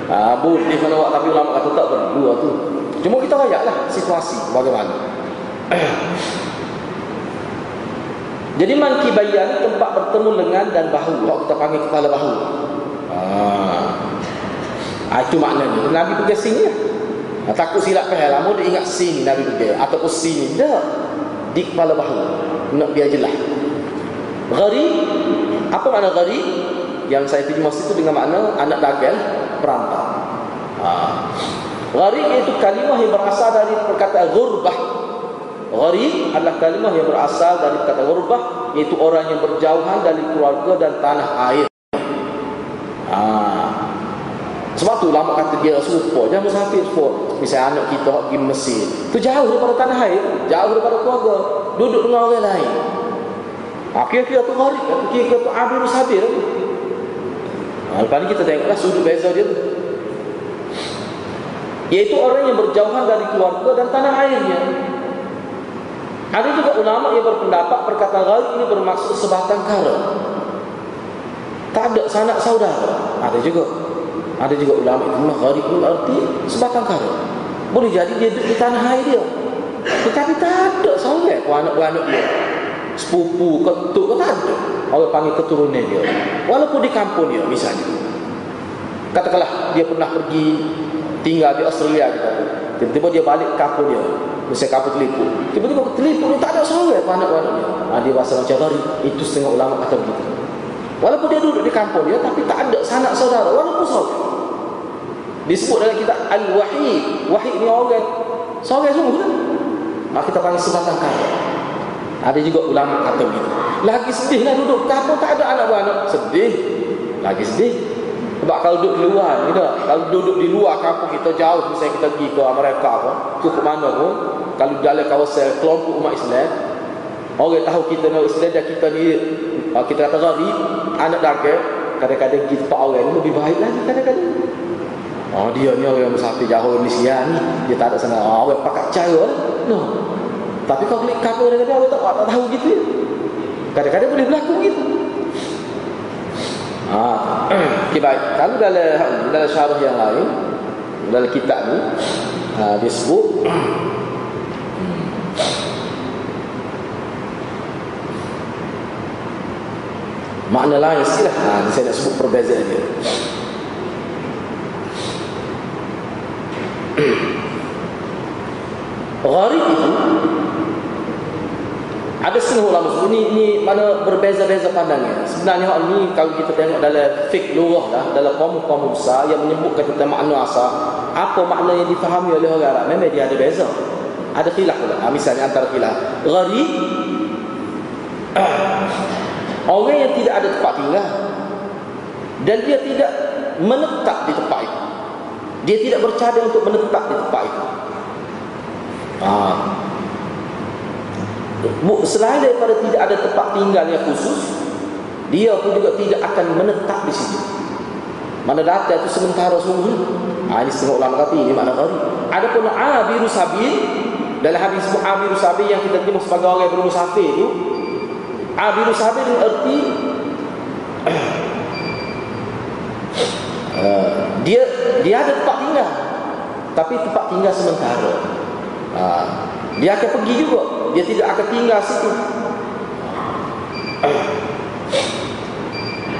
Ha, boleh mana buat tapi ulama kata tak perlu lah tu. Cuma kita lah situasi bagaimana. Jadi manki bayan tempat bertemu lengan dan bahu. Kalau kita panggil kepala bahu. Ha. ha itu maknanya. Nabi pergi sini. Nah, takut silap faham lama dia ingat sini Nabi pergi ataupun sini. Tak. Di kepala bahu. Nak biar jelas. Ghari apa makna ghari? Yang saya terjemah itu dengan makna anak dagang perantau. Ha. Ghari itu kalimah yang berasal dari perkataan ghurbah. Ghari adalah kalimah yang berasal dari perkataan ghurbah iaitu orang yang berjauhan dari keluarga dan tanah air. Ha. Sebab tu lama kata dia serupa Jangan musafir serupa Misalnya anak kita pergi Mesir Itu jauh daripada tanah air Jauh daripada keluarga. Duduk dengan orang lain. Akhir-akhir tu gharib Akhir-akhir tu abir musafir ha, Lepas ni kita tengoklah sudut beza dia tu. Iaitu orang yang berjauhan dari keluarga dan tanah airnya. Ada juga ulama yang berpendapat perkataan gharib ini bermaksud sebatang kara. Tak ada sanak saudara. Ada juga ada juga ulama itu gharib pun arti sebatang kara. Boleh jadi dia duduk di tanah air dia. Tetapi tak ada soleh pun anak-anak dia. Sepupu, ketuk ke tak ada. Orang panggil keturunan dia. Walaupun di kampung dia misalnya. Katakanlah dia pernah pergi tinggal di Australia kita. Tiba-tiba dia balik ke kampung dia. Misalnya kampung telipuk. Tiba-tiba telipuk ni tak ada soleh pun anak-anak dia. Ha, dia rasa macam gharib. Itu setengah ulama kata begitu. Walaupun dia duduk di kampung dia tapi tak ada sanak saudara walaupun saudara. Disebut dalam kitab Al-Wahid. Wahid ni orang seorang sungguh kan? Maka kita panggil sebatang kaya. Ada juga ulama kata begitu. Lagi sedih lah duduk kampung tak ada anak-anak. Sedih. Lagi sedih. Sebab kalau duduk di luar, kita, kalau duduk di luar kampung kita jauh, misalnya kita pergi ke Amerika pun, ke mana pun, kalau dalam kawasan kelompok umat Islam, orang tahu kita nak Islam dan kita ni Ah, kita kata gharib anak daging kadang-kadang kita orang lebih baik lagi kadang-kadang oh dia ni orang musafir jauh Malaysia ni. Dia tak ada sana. Oh, orang pakai cara. No. tapi kalau klik kapal kadang-kadang orang tak, tak tahu gitu kadang-kadang boleh berlaku gitu. Ah, okay, baik. Kalau dalam dalam syarah yang lain dalam kitab ni ha, dia sebut Makna lain silah ha, Saya nak sebut perbezaan dia Gharib itu ada setengah ulama sebut ni, ni mana berbeza-beza pandangnya. Sebenarnya hal ni kalau kita tengok dalam fiqh lughah dah, dalam kaum-kaum besar yang menyebutkan tentang makna asal, apa makna yang difahami oleh orang Arab, memang dia ada beza. Ada khilaf pula. Ha, misalnya antara khilaf. Gharib Orang yang tidak ada tempat tinggal Dan dia tidak menetap di tempat itu Dia tidak bercadang untuk menetap di tempat itu ha. Selain daripada tidak ada tempat tinggal yang khusus Dia pun juga tidak akan menetap di situ. Mana datang itu sementara sungguh. Ha, Ini setengah ulama kata ini makna kari Ada pun abiru sabil Dalam hadis abiru sabil yang kita terima sebagai orang yang bermusafir itu Abiru sabil erti uh, dia dia ada tempat tinggal tapi tempat tinggal sementara uh, dia akan pergi juga. Dia tidak akan tinggal situ.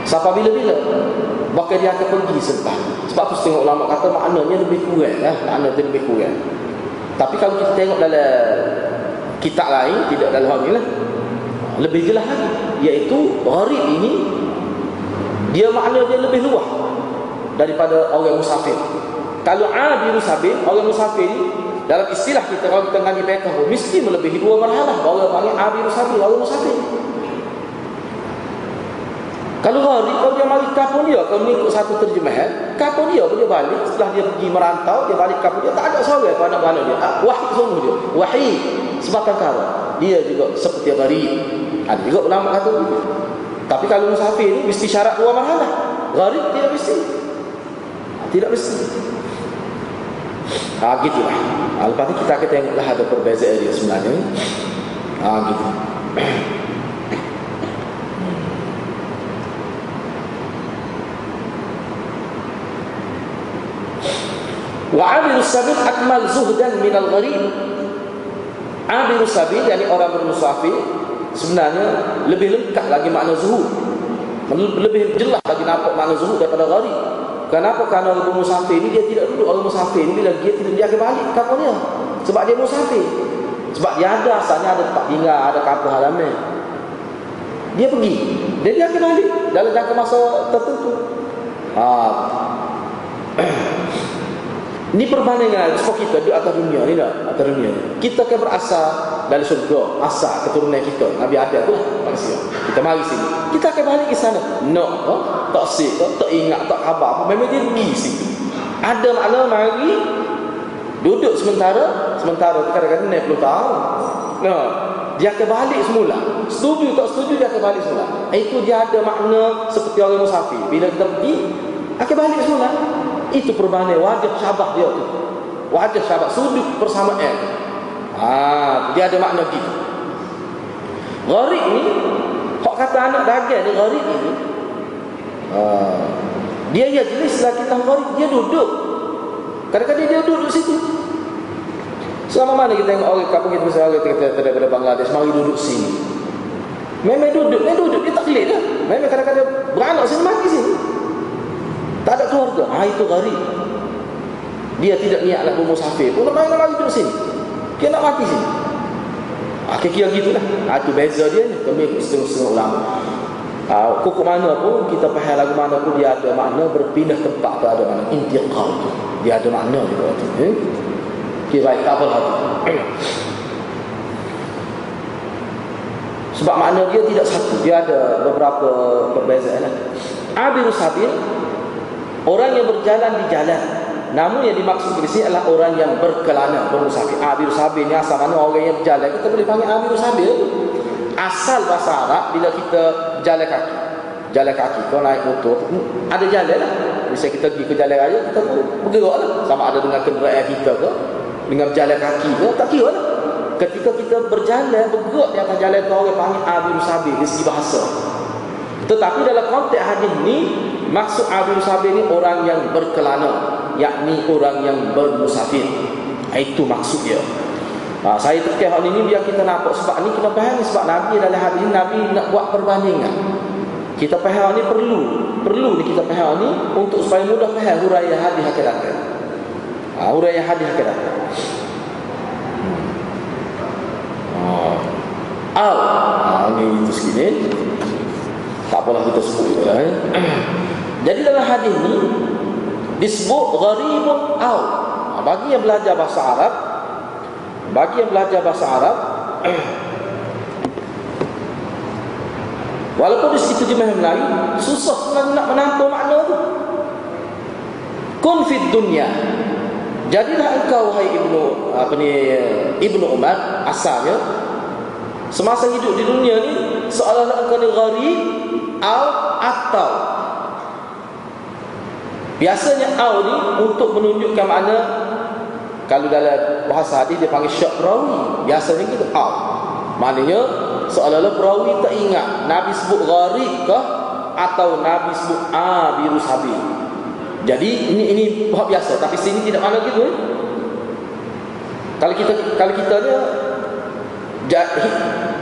Sampai bila-bila? Bahkan dia akan pergi selepas sebab tu setengah ulama kata maknanya lebih kurang eh? maknanya lebih kurang. Tapi kalau kita tengok dalam kitab lain tidak dalam hal lah. Lebih jelas lagi iaitu gharib ini dia makna dia lebih luas daripada orang musafir. Kalau abiru sabil orang musafir ini dalam istilah kita kalau kita ngaji fiqh mesti melebihi dua marhalah baru panggil abiru sabil orang musafir kalau gharib kalau dia mari kampung dia kalau mengikut satu terjemahan kampung dia boleh balik setelah dia pergi merantau dia balik kampung dia tak ada seorang pada mana dia ah, wahid sungguh dia wahid sebabkan kara dia juga seperti gharib ada juga ulama kata. Tapi kalau musafir ni mesti syarat dua marhalah. Gharib tidak mesti. Tidak mesti. Ha gitulah. Ha, lepas ni kita akan tengoklah ada perbezaan dia sebenarnya. Ha gitu. Wa 'abiru sabil akmal zuhdan min al-gharib. 'Abiru sabil yakni orang bermusafir sebenarnya lebih lengkap lagi makna zuhud lebih jelas lagi nampak makna zuhud daripada gharib Kenapa? Karena orang musafir ini dia tidak duduk orang musafir ini bila dia tidak dia kapal dia. Sebab dia musafir. Sebab dia ada asalnya ada tempat tinggal, ada kapal halaman. Dia pergi. Dia akan balik dalam jangka masa tertentu. Ha. Ini perbandingan sebab kita di atas dunia ni tak? Atas dunia Kita akan berasal dari surga Asal keturunan kita Nabi ada tu manusia. Kita mari sini. Kita akan balik ke sana. No oh? Tak sik oh? Tak ingat Tak khabar apa Memang dia pergi situ Ada makna mari Duduk sementara Sementara tu kadang-kadang naik tahun. No Dia akan balik semula. Setuju tak setuju Dia akan balik semula. Itu dia ada makna Seperti orang musafir. Bila kita pergi Akan balik semula itu perubahan wajah syabah dia tu. Wajah syabah sudut persamaan. Ha, dia ada makna gitu. Gharib ni hak kata anak dagang ni gharib ni. Ha, dia ya jenis lah kita gharib dia duduk. Kadang-kadang dia duduk situ. Selama mana kita tengok orang kampung kita misalnya kita daripada Bangladesh mari duduk sini. Memang duduk, memang duduk dia tak kelik lah. Memang kadang-kadang beranak sini mati sini. Tak ada keluarga. Ha, itu gharib. Dia tidak niat nak bermusafir pun. Nak main lagi duduk sini. Dia nak mati sini. Ha, kira-kira gitulah. Ha, itu beza dia ni. Kami setengah-setengah ulama. Ha, kuku mana pun, kita faham lagu mana pun, dia ada makna berpindah tempat tu ada makna. Intiqal tu. Dia ada makna juga tu. Eh? Kira baik, tak apa. Sebab makna dia tidak satu. Dia ada beberapa perbezaan. Lah. Abir Sabil Orang yang berjalan di jalan. Namun yang dimaksud di sini adalah orang yang berkelana Bermusafir. Abir Sabir ni asal mana orang yang berjalan? Kita boleh panggil Abir Sabir Asal bahasa Arab bila kita jalan kaki. Jalan kaki Kalau naik motor Ada jalan lah. Misalnya kita pergi ke jalan raya Kita bergerak lah. Sama ada dengan kenderaan kita ke Dengan berjalan kaki ke Tak kira lah. Ketika kita berjalan Bergerak di atas jalan itu Orang panggil Abir Sabir Di segi bahasa. Tetapi dalam konteks hadis ni Maksud Abdul Sabir ni orang yang berkelana yakni orang yang bermusafir. Itu maksud dia. Ha, saya tekan hal ini biar kita nampak sebab ni kita faham sebab Nabi dalam hadis Nabi nak buat perbandingan. Kita faham ni perlu, perlu ni kita faham ni untuk supaya mudah faham huraian hadis datang. Ha, huraian hadis datang. Hmm. Ha. Al, ha, ni itu segini. Tak apalah kita sebut. Eh. Jadi dalam hadis ni disebut gharibun au. Ha, bagi yang belajar bahasa Arab, bagi yang belajar bahasa Arab Walaupun di situ terjemah Melayu Susah sebenarnya nak menangkap makna tu Kun fid dunya Jadilah engkau hai ibnu apa ni ibnu Umar asalnya semasa hidup di dunia ni seolah-olah engkau ni gharib atau Biasanya au ni untuk menunjukkan makna kalau dalam bahasa hadis dia panggil syak perawi. Biasanya gitu au. Maknanya seolah-olah perawi tak ingat Nabi sebut gharib ke atau Nabi sebut abiru sabi. Jadi ini ini bahasa biasa tapi sini tidak mana gitu eh? Kalau kita kalau kita ni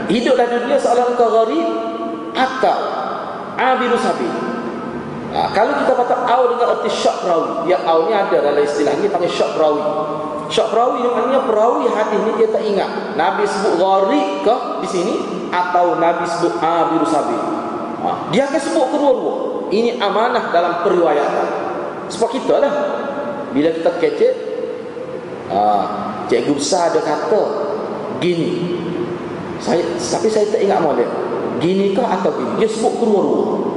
hidup dalam dunia seolah-olah gharib atau abiru sabi. Ha, kalau kita kata au dengan erti syak perawi, ya au ni ada dalam istilah ni panggil syak perawi. Syak perawi yang maknanya perawi hadis ni dia tak ingat. Nabi sebut gharib ke di sini atau Nabi sebut abiru sabi. Ha, dia akan sebut kedua-dua. Ini amanah dalam periwayatan. Sebab kita lah. Bila kita kecek, ha, cikgu besar ada kata gini. Saya, tapi saya tak ingat model. Gini ke atau gini? Dia sebut kedua-dua.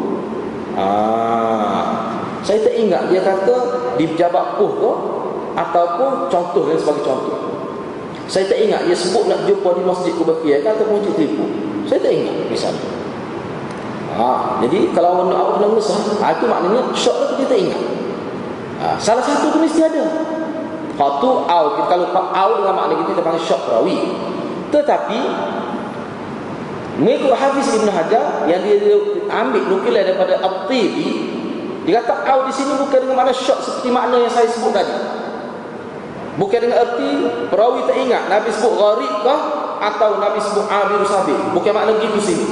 Ah, saya tak ingat dia kata di pejabat puh tu ataupun contoh yang sebagai contoh. Saya tak ingat dia sebut nak jumpa di masjid Kubakiyah kan ataupun untuk tipu. Saya tak ingat misalnya. Ha, jadi kalau nak awak nak mesah, ha, itu maknanya syok tu dia tak ingat. Ha, salah satu tu mesti ada. Hak tu au kalau au dengan makna kita kita panggil syok perawi. Tetapi Mengikut Hafiz Ibn Hajar yang dia ambil nukilan daripada At-Tibi, dia kata au di sini bukan dengan makna syok seperti makna yang saya sebut tadi. Bukan dengan erti perawi tak ingat Nabi sebut gharib kah atau Nabi sebut abir sabir. Bukan makna gitu sini.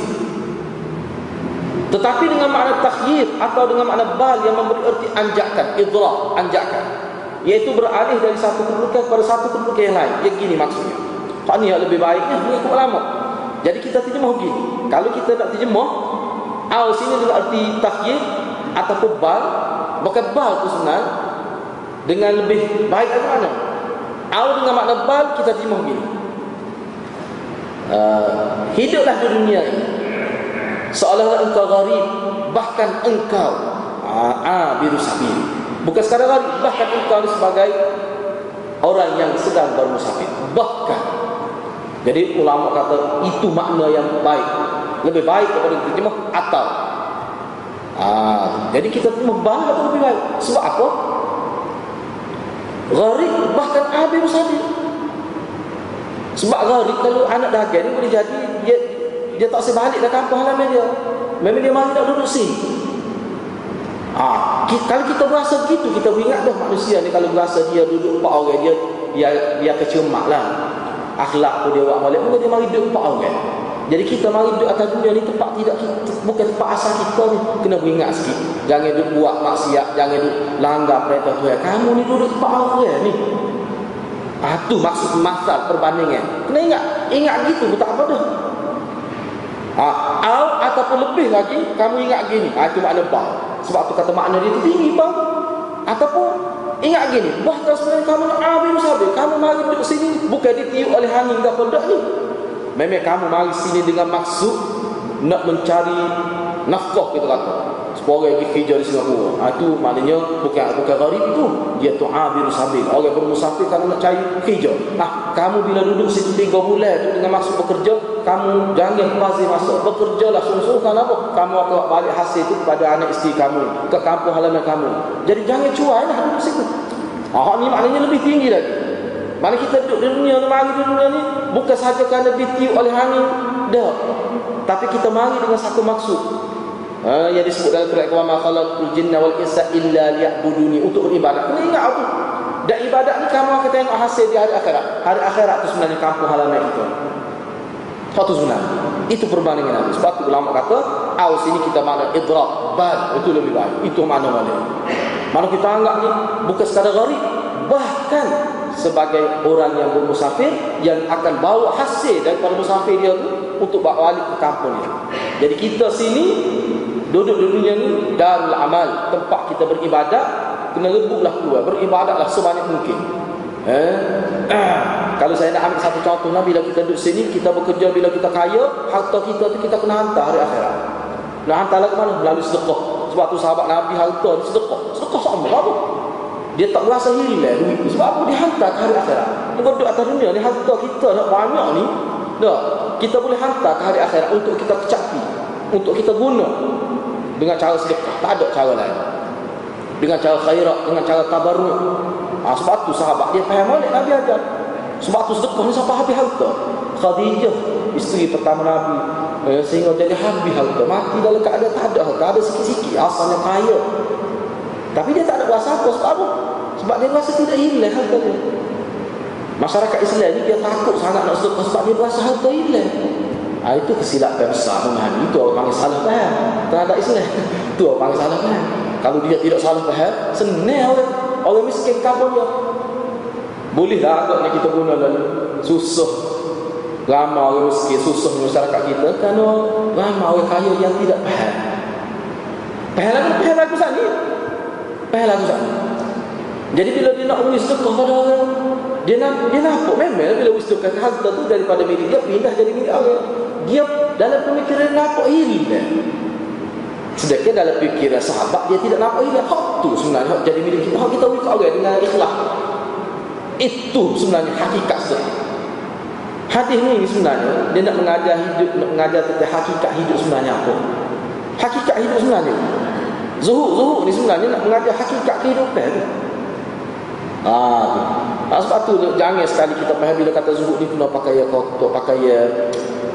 Tetapi dengan makna takhyir atau dengan makna bal yang memberi erti anjakan, idrak, anjakan. Iaitu beralih dari satu kedudukan kepada satu kedudukan yang lain. Yang gini maksudnya. Hak ni yang lebih baiknya mengikut ulama. Jadi kita terjemah begini. Kalau kita nak terjemah, al sini dengan erti takhyir ataupun bal, bukan bal tu sebenarnya dengan lebih baik dari mana? Al dengan makna bal kita terjemah begini. Uh, hiduplah di dunia ini seolah-olah engkau gharib bahkan engkau abiru sabil bukan sekadar gharib bahkan engkau sebagai orang yang sedang bermusafir bahkan jadi ulama kata itu makna yang baik. Lebih baik daripada terjemah atau ah, jadi kita atau lebih baik. Sebab apa? Gharib bahkan abiru sabil sebab gharib kalau anak dagang ni boleh jadi dia dia tak usah balik dah kampung halaman dia. Memang dia mari nak duduk sini. Ah, kita, kalau kita berasa begitu kita ingat dah manusia ni kalau berasa dia duduk empat orang dia dia dia kecemak lah akhlak pun dia buat balik. Maka dia mari duduk empat orang jadi kita mari duduk atas dunia ni tempat tidak bukan tempat asal kita ni kena beringat sikit. Jangan duduk buat maksiat jangan duduk langgar perintah Tuhan. Kamu ni duduk tempat orang ni. Ah tu maksud masal perbandingan. Kena ingat ingat gitu tak apa dah. Ha, au ataupun lebih lagi kamu ingat gini. Ha, itu makna bah. Sebab tu kata makna dia tu tinggi bah. Ataupun ingat gini. Bahkan sebenarnya kamu nak ambil sahabat. Kamu mari duduk sini bukan ditiup oleh angin dan pedak ni. Memang kamu mari sini dengan maksud nak mencari nafkah kita kata orang pergi kerja di Singapura. Ha, itu maknanya bukan bukan gharib itu. Dia tu abir sabil. Orang bermusafir kalau nak cari kerja. Nah, kamu bila duduk situ tiga bulan tu dengan maksud bekerja, kamu jangan bazir masa. Bekerjalah sungguh-sungguh apa? Kamu akan balik hasil itu kepada anak isteri kamu, ke kampung halaman kamu. Jadi jangan cuai lah duduk situ. Ah, ni maknanya lebih tinggi lagi. Mana kita duduk di dunia ni, mari di dunia ni bukan sahaja kerana ditiup oleh angin, dah. Tapi kita mari dengan satu maksud ha, yang disebut dalam Quran wa ma khalaqul jinna wal insa illa liya'buduni untuk beribadat. Kena ingat tu. Dan ibadat ni kamu akan tengok hasil di hari akhirat. Hari akhirat tu sebenarnya kampung halaman itu. Satu sebenarnya. Itu perbandingan Nabi. Sebab tu ulama kata, au sini kita makna idrak, bal itu lebih baik. Itu mana mana. Mana kita anggap ni bukan sekadar gharib, bahkan sebagai orang yang bermusafir yang akan bawa hasil daripada musafir dia tu untuk bawa balik ke kampungnya. Jadi kita sini Duduk di dunia ni darul amal, tempat kita beribadat, kena rebutlah keluar, beribadatlah sebanyak mungkin. Eh? Kalau saya nak ambil satu contoh Nabi bila kita duduk sini, kita bekerja bila kita kaya, harta kita tu kita kena hantar hari akhirat. Nak hantar ke mana? Melalui sedekah. Sebab tu sahabat Nabi harta ni sedekah. Sedekah sama apa? Dia tak rasa hilang duit tu. Sebab apa? Dia hantar ke hari akhirat. Kita duduk atas dunia ni, harta kita nak banyak ni, dah. Kita boleh hantar ke hari akhirat untuk kita kecapi. Untuk kita guna dengan cara sedekah tak ada cara lain. Dengan cara khairat dengan cara tabarruk ha, sebab tu sahabat dia faham balik Nabi ajar sebab tu sedekah ni sampai habis harta. Khadijah isteri pertama Nabi eh, sehingga jadi habis harta. Mati dalam keadaan tak ada harta ada sikit-sikit asalnya kaya. Tapi dia tak ada rasa apa sebab apa? Sebab dia rasa tidak hilang harta dia. Masyarakat Islam ni dia takut sangat nak sedekah sebab dia rasa harta hilang Ha, itu kesilapan besar memahami. Itu orang panggil salah faham terhadap Islam. Itu orang panggil salah faham. Kalau dia tidak salah faham, senang orang, orang miskin kampung dia. Bolehlah agaknya kita guna lalu. Susah. Ramai orang miskin, susah masyarakat kita. Kerana ramai orang kaya yang tidak faham. Faham lagu, faham lagu sana. Faham lagu sana. Jadi bila dia nak beri sedekah pada orang, dia nak dia nampak memang bila wisdokan harta tu daripada milik dia pindah jadi milik orang dia dalam pemikiran nampak hilang sedangkan dalam fikiran sahabat dia tidak nampak hilang hak tu sebenarnya hak jadi milik. Kita hak kita wik orang dengan ikhlas. Itu sebenarnya hakikat sebenarnya hadis ni sebenarnya dia nak mengajar hidup nak mengajar tentang hakikat hidup sebenarnya apa? Hakikat hidup sebenarnya. Zuhud zuhud ni sebenarnya nak mengajar hakikat kehidupan. Tu. Ah, ha, sebab tu jangan sekali kita faham bila kata zuhud ni kena pakai kotor, pakai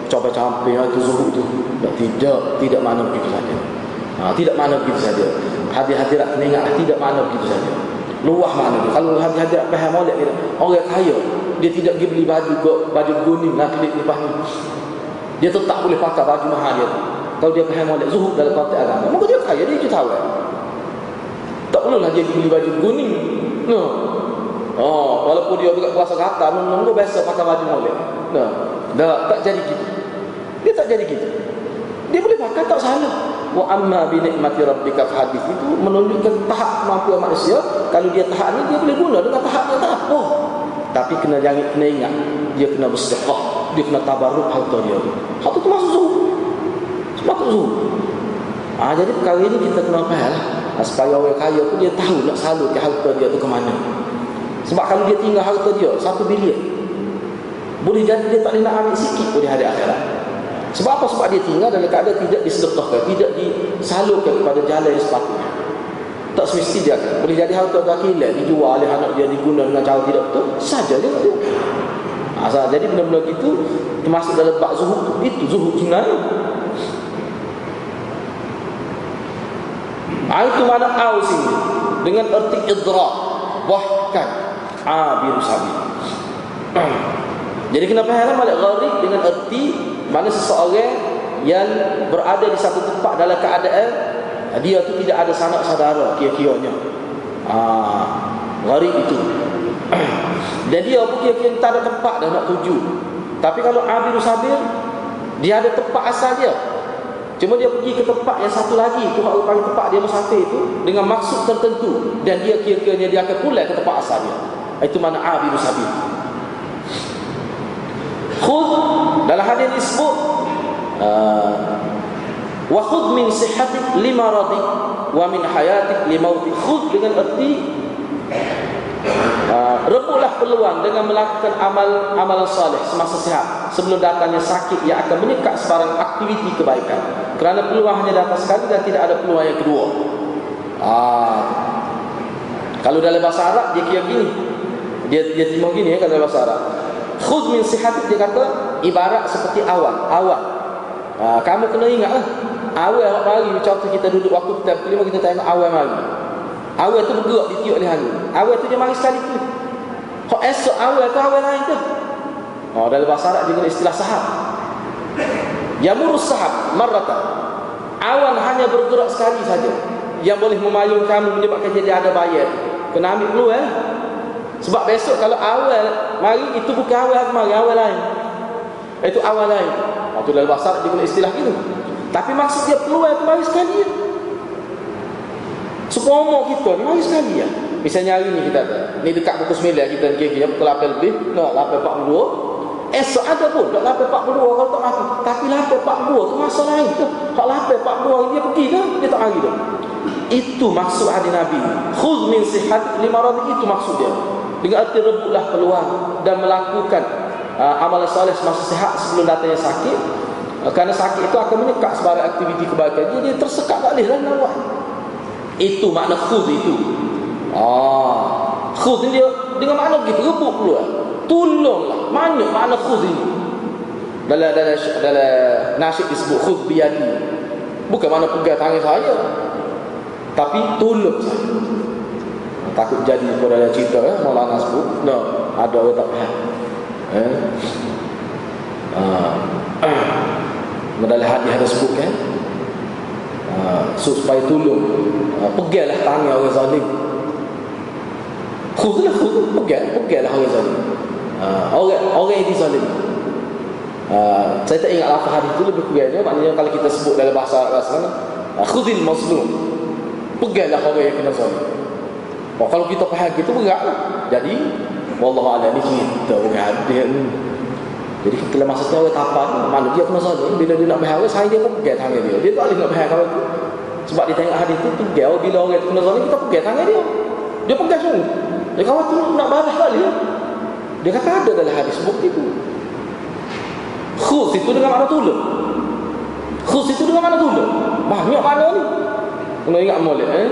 coba campur ha, itu zuhud tu tidak tidak mana begitu saja ha, tidak mana begitu saja hadir-hadirat kena ingat tidak mana begitu saja luah mana tu kalau hadir-hadirat faham oleh kita orang kaya dia tidak pergi beli baju baju guning nak klik lepas ni dia tetap boleh pakai baju mahal dia Kalau dia faham molek zuhud dalam konteks agama, maka dia kaya, dia tahu. Tak perlulah dia beli baju kuning. No. Oh, walaupun dia juga puasa kata, nunggu biasa pakai baju molek. No. Tak, tak jadi gitu. Tak jadi gitu. Dia boleh pakai tak salah. Wa amma bi nikmati rabbika hadis itu menunjukkan tahap kemampuan manusia. Kalau dia tahap ni dia boleh guna dengan tahap yang tak apa. Tapi kena jangan kena ingat dia kena bersedekah, dia kena tabarruk harta dia. Harta tu masuk zuhud. Masuk zuhud. Ah jadi perkara ini kita kena faham lah. Ah, supaya orang kaya pun dia tahu nak salurkan harta dia tu ke mana. Sebab kalau dia tinggal harta dia satu bilion boleh jadi dia tak boleh nak ambil sikit pun di hari akhirat. Sebab apa? Sebab dia tinggal dalam keadaan tidak disedekahkan, tidak disalurkan kepada jalan yang sepatutnya. Tak semesti dia akan. Boleh jadi harta dakilat, dijual oleh anak dia, diguna dengan cara tidak betul. Saja dia tak Asal jadi benda-benda gitu termasuk dalam bab zuhud itu zuhud sebenarnya. Ah, itu mana au sini dengan erti idrak bahkan abir sabi. Jadi kenapa haram malik gharib dengan erti mana seseorang yang berada di satu tempat dalam keadaan dia tu tidak ada sanak saudara kira-kiranya. Ah, gharib itu. Dan dia pun kira-kira tak ada tempat dah nak tuju. Tapi kalau Abir Sabir dia ada tempat asal dia. Cuma dia pergi ke tempat yang satu lagi tu hak paling tempat dia musafir itu dengan maksud tertentu dan dia kira-kiranya dia akan pulang ke tempat asal dia. Itu mana Abir Sabir. Khud dalam hadis disebut uh, wa khud min sihhatik lima radi wa min hayatik limautik khud dengan erti uh, rebutlah peluang dengan melakukan amal amalan salih semasa sihat. Sebelum datangnya sakit yang akan menyekat sebarang aktiviti kebaikan. Kerana peluang hanya datang sekali dan tidak ada peluang yang kedua. Ah. kalau dalam bahasa Arab dia kira gini dia dia timur gini ya kalau dalam bahasa Arab khud min sihatik dia kata ibarat seperti awan awan ha, kamu kena ingat lah awan awak mari contoh kita duduk waktu kita kelima kita tengok awan mari. Awan tu bergerak ditiup oleh angin awan tu dia mari sekali tu. Kok esok awan tu awan lain tu. Oh, dalam bahasa Arab juga istilah sahab. Yamurus sahab marrata. Awan hanya bergerak sekali saja. Yang boleh memayung kamu menyebabkan jadi ada bayar. Kena ambil dulu eh sebab besok kalau awal mari itu bukan awal mari awal lain. Itu awal lain. Waktu dalam bahasa dia guna istilah itu. Tapi maksud dia keluar itu mari sekali. Sepomo kita ni mari sekali ya. Misalnya hari ni kita ada. Ni dekat pukul 9 kita kira-kira pukul 8 lebih. No, 8.42. Esok ada pun. Tak 8.42 kalau tak mati. Tapi 8.42 tu masa lain tu. Kalau 8.42 dia pergi ke? Dia tak hari tu. Itu maksud hadis Nabi. Khuz min sihat lima itu maksud dia dengan arti rebutlah peluang dan melakukan uh, amalan soleh semasa sihat sebelum datangnya sakit uh, kerana sakit itu akan menyekat sebarang aktiviti kebaikan jadi tersekat tak boleh lah nak buat. Itu makna khud itu. Ah, khud dia dengan makna begitu rebut peluang tolonglah mana makna khud ini? Dalam dalam dalam nasyid disebut khud biadi bukan mana pegang tangan saya. Tapi tolong saya takut jadi pada yang cerita eh? Maulana sebut. No, ada orang tak faham. Eh? uh, dalam hadis ada sebut kan uh, so, supaya tolong. Uh, pegilah tangan orang zalim. Khudlah khudlah pegal pegilah orang zalim. Uh, orang, orang yang dizalim. Uh, saya tak ingat apa hadis itu lebih kurangnya. Maknanya kalau kita sebut dalam bahasa Arab sana khudil mazlum. Pegilah orang yang kena zalim Oh, kalau kita faham gitu berat. Jadi, Wallah ala ni cerita ni. Jadi kita masa tu orang tapan, mana dia kena saja. Bila dia nak berharga, saya dia pun pegang tangan dia. Dia tak boleh nak berharga tu. Sebab dia tengok hadis tu, pegang. Bila orang kena saja, kita pegang tangan dia. Dia pegang sungguh. Dia kawan tu nak balas kali. Dia kata ada dalam hadis bukti tu. Khus itu dengan mana tulung. Khus itu dengan mana tulung. Banyak mana ni. Kena ingat molek eh.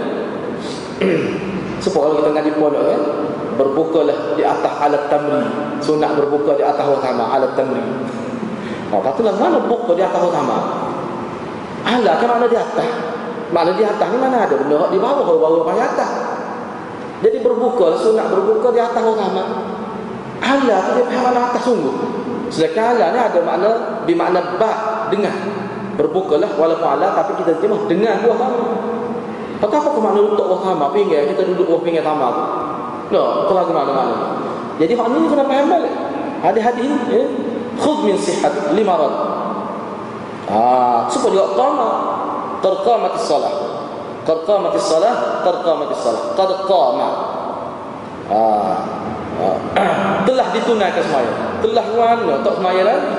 Sebab kalau kita ngaji pondok kan Berbukalah di atas alat tamri. Sunat berbuka di atas utama alat tamri. Oh, patutlah mana buka di atas utama Alat kan mana di atas. Mana di atas ni mana ada benda? Di bawah Kalau bawah pada atas. Jadi berbuka sunat berbuka di atas utama Alat tu dia mana atas sungguh. Sedangkan alat ni ada makna Bermakna bak dengan berbukalah walaupun ala tapi kita terjemah dengan buah Kata apa makna untuk buah tamak? Pinggir kita duduk buah pinggir tamak tu. No, itu lagi mana-mana jadi hak ni kena faham balik. Hadis-hadis ya. Khudh min sihat lima rad. Ah supaya dia qama terqamatis salah. Terqamatis salah terqamatis salah. Qad qama. Ah, ah. telah ditunaikan semaya telah mana tak semaya lagi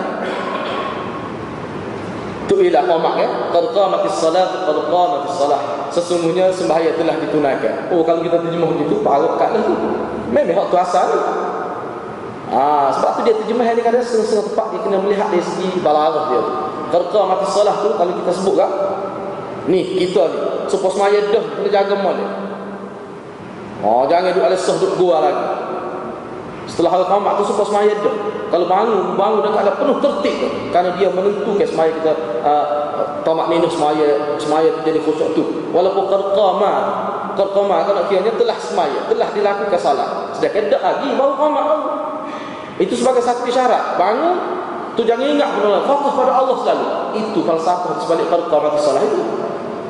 tu ilah qamak ya qad qamatis salat qad qamatis salah sesungguhnya sembahyang telah ditunaikan oh kalau kita terjemah begitu parah kat tu memang hak tu asal Ah, sebab tu dia terjemah ni kadang setengah-setengah tepat dia kena melihat dari segi balarah dia. Kerja mati salah tu kalau kita sebut kan. Ni kita ni supaya semaya dah kena jaga mal dia. Oh, jangan duduk alas duduk gua lagi. Setelah hal kamak tu supaya semaya dah. Kalau bangun, bangun dan ada penuh tertib tu. Kerana dia menentukan semaya kita uh, tamak ni semaya semaya jadi khusyuk tu. Walaupun kerqama kerqama kalau kiranya telah semaya, telah dilakukan salah. Sedangkan tak lagi baru kamak itu sebagai satu isyarat. Bangun, tu jangan ingat benar fokus pada Allah selalu. Itu falsafah sebalik perkara salah itu.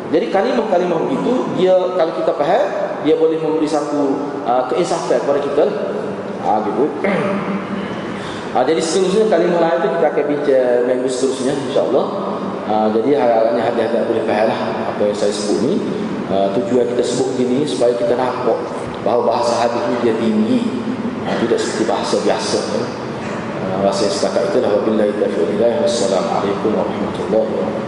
Jadi kalimah-kalimah begitu dia kalau kita faham dia boleh memberi satu uh, keinsafan kepada kita. Ha gitu. ha, jadi seterusnya kalimah lain itu kita akan bincang minggu seterusnya insya-Allah. Ha, jadi harapnya hati-hati boleh faham lah apa yang saya sebut ni. Uh, tujuan kita sebut gini supaya kita nampak bahawa bahasa hadis ini dia tinggi tidak seperti bahasa biasa ya. Rasa setakat itu dah wabillahi taufiq Wassalamualaikum warahmatullahi wabarakatuh